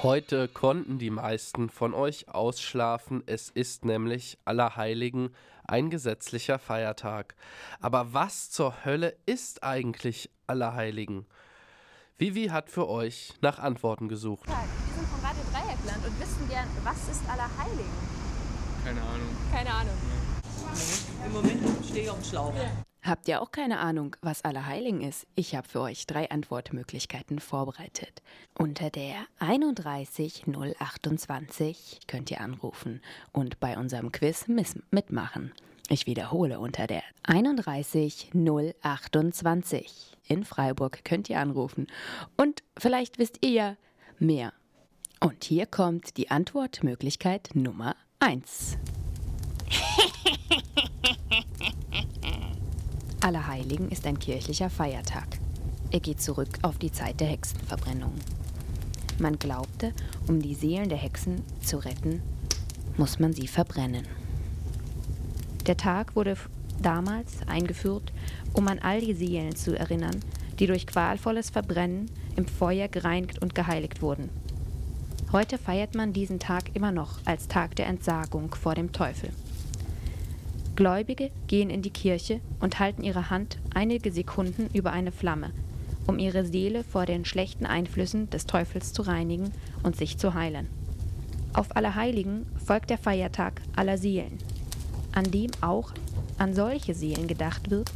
Heute konnten die meisten von euch ausschlafen, es ist nämlich Allerheiligen, ein gesetzlicher Feiertag. Aber was zur Hölle ist eigentlich Allerheiligen? Vivi hat für euch nach Antworten gesucht. Wir sind vom Radio Dreieckland und wissen gern, was ist Allerheiligen? Keine Ahnung. Keine Ahnung. Im Moment stehe ich auf dem Schlauch. Habt ihr auch keine Ahnung, was Allerheiligen ist? Ich habe für euch drei Antwortmöglichkeiten vorbereitet. Unter der 31028 könnt ihr anrufen und bei unserem Quiz mitmachen. Ich wiederhole, unter der 31028 in Freiburg könnt ihr anrufen. Und vielleicht wisst ihr ja mehr. Und hier kommt die Antwortmöglichkeit Nummer 1. Allerheiligen ist ein kirchlicher Feiertag. Er geht zurück auf die Zeit der Hexenverbrennung. Man glaubte, um die Seelen der Hexen zu retten, muss man sie verbrennen. Der Tag wurde damals eingeführt, um an all die Seelen zu erinnern, die durch qualvolles Verbrennen im Feuer gereinigt und geheiligt wurden. Heute feiert man diesen Tag immer noch als Tag der Entsagung vor dem Teufel. Gläubige gehen in die Kirche und halten ihre Hand einige Sekunden über eine Flamme, um ihre Seele vor den schlechten Einflüssen des Teufels zu reinigen und sich zu heilen. Auf Allerheiligen folgt der Feiertag aller Seelen, an dem auch an solche Seelen gedacht wird,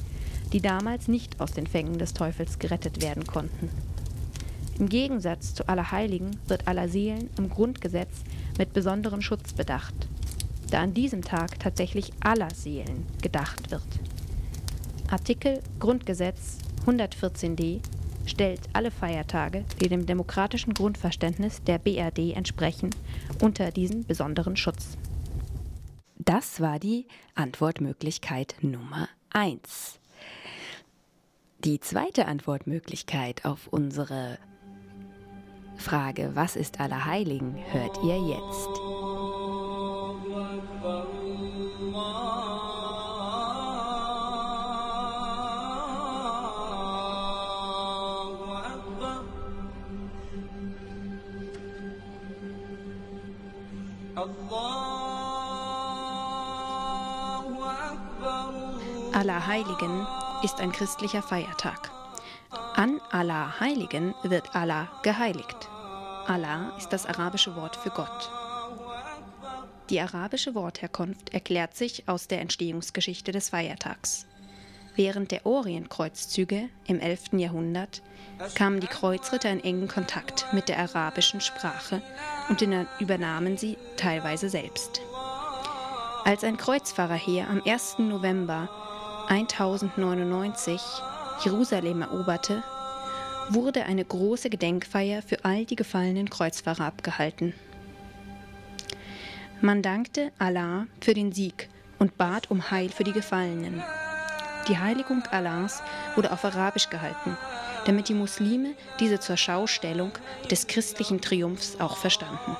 die damals nicht aus den Fängen des Teufels gerettet werden konnten. Im Gegensatz zu Allerheiligen wird aller Seelen im Grundgesetz mit besonderem Schutz bedacht da an diesem Tag tatsächlich aller Seelen gedacht wird. Artikel Grundgesetz 114d stellt alle Feiertage, die dem demokratischen Grundverständnis der BRD entsprechen, unter diesen besonderen Schutz. Das war die Antwortmöglichkeit Nummer 1. Die zweite Antwortmöglichkeit auf unsere Frage, was ist Allerheiligen, hört ihr jetzt. Allerheiligen ist ein christlicher Feiertag. An Allerheiligen wird Allah geheiligt. Allah ist das arabische Wort für Gott. Die arabische Wortherkunft erklärt sich aus der Entstehungsgeschichte des Feiertags. Während der Orientkreuzzüge im 11. Jahrhundert kamen die Kreuzritter in engen Kontakt mit der arabischen Sprache und übernahmen sie teilweise selbst. Als ein Kreuzfahrerheer am 1. November 1099 Jerusalem eroberte, wurde eine große Gedenkfeier für all die gefallenen Kreuzfahrer abgehalten. Man dankte Allah für den Sieg und bat um Heil für die Gefallenen. Die Heiligung Allahs wurde auf Arabisch gehalten, damit die Muslime diese zur Schaustellung des christlichen Triumphs auch verstanden.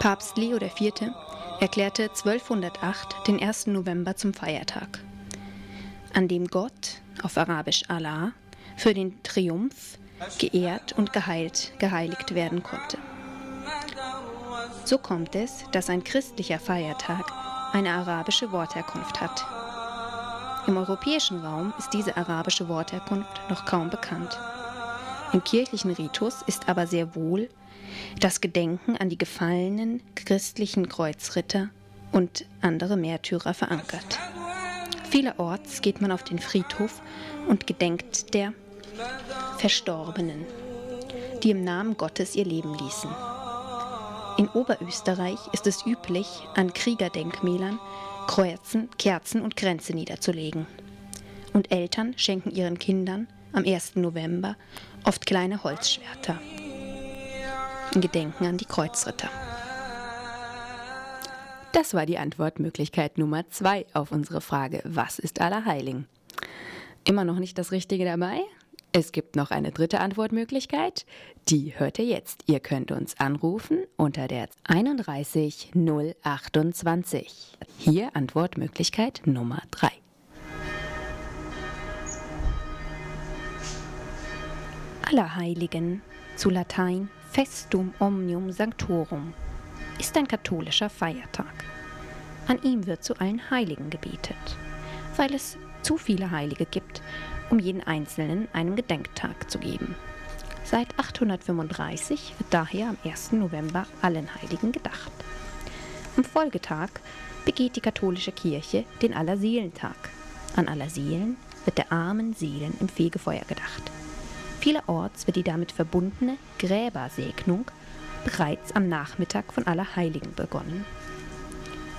Papst Leo IV erklärte 1208 den 1. November zum Feiertag, an dem Gott, auf Arabisch Allah, für den Triumph geehrt und geheilt, geheiligt werden konnte. So kommt es, dass ein christlicher Feiertag eine arabische Wortherkunft hat. Im europäischen Raum ist diese arabische Wortherkunft noch kaum bekannt. Im kirchlichen Ritus ist aber sehr wohl das Gedenken an die gefallenen christlichen Kreuzritter und andere Märtyrer verankert. Vielerorts geht man auf den Friedhof und gedenkt der Verstorbenen, die im Namen Gottes ihr Leben ließen. In Oberösterreich ist es üblich, an Kriegerdenkmälern Kreuzen, Kerzen und Kränze niederzulegen. Und Eltern schenken ihren Kindern am 1. November oft kleine Holzschwerter in Gedenken an die Kreuzritter. Das war die Antwortmöglichkeit Nummer zwei auf unsere Frage, was ist Allerheiligen? Immer noch nicht das Richtige dabei? Es gibt noch eine dritte Antwortmöglichkeit. Die hört ihr jetzt. Ihr könnt uns anrufen unter der 31 028. Hier Antwortmöglichkeit Nummer 3. Allerheiligen zu Latein Festum Omnium Sanctorum ist ein katholischer Feiertag. An ihm wird zu allen Heiligen gebetet, weil es zu viele Heilige gibt, um jeden Einzelnen einen Gedenktag zu geben. Seit 835 wird daher am 1. November allen Heiligen gedacht. Am Folgetag begeht die katholische Kirche den Allerseelentag. An Allerseelen wird der armen Seelen im Fegefeuer gedacht. Vielerorts wird die damit verbundene Gräbersegnung bereits am Nachmittag von Allerheiligen begonnen.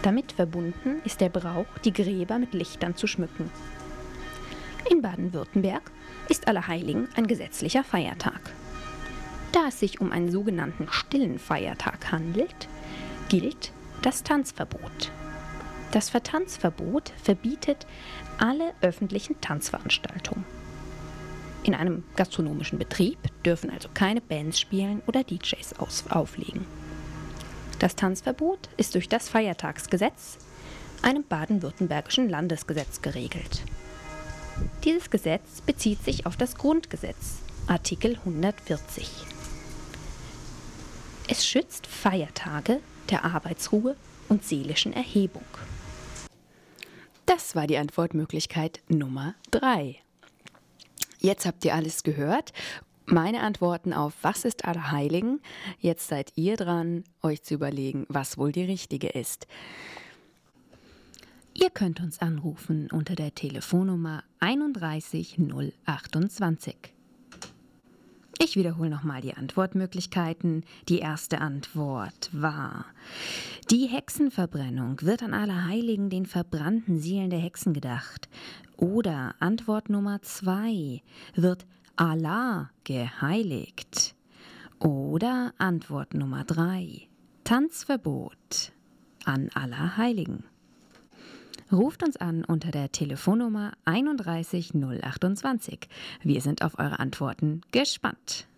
Damit verbunden ist der Brauch, die Gräber mit Lichtern zu schmücken. In Baden-Württemberg ist Allerheiligen ein gesetzlicher Feiertag. Da es sich um einen sogenannten stillen Feiertag handelt, gilt das Tanzverbot. Das Vertanzverbot verbietet alle öffentlichen Tanzveranstaltungen. In einem gastronomischen Betrieb dürfen also keine Bands spielen oder DJs auflegen. Das Tanzverbot ist durch das Feiertagsgesetz, einem baden-württembergischen Landesgesetz, geregelt. Dieses Gesetz bezieht sich auf das Grundgesetz, Artikel 140. Es schützt Feiertage der Arbeitsruhe und seelischen Erhebung. Das war die Antwortmöglichkeit Nummer 3. Jetzt habt ihr alles gehört. Meine Antworten auf Was ist Allerheiligen? Jetzt seid ihr dran, euch zu überlegen, was wohl die richtige ist. Ihr könnt uns anrufen unter der Telefonnummer 31028. Ich wiederhole nochmal die Antwortmöglichkeiten. Die erste Antwort war, die Hexenverbrennung wird an Allerheiligen den verbrannten Seelen der Hexen gedacht. Oder Antwort Nummer zwei, wird Allah geheiligt. Oder Antwort Nummer drei, Tanzverbot an Allerheiligen. Ruft uns an unter der Telefonnummer 31028. Wir sind auf eure Antworten gespannt.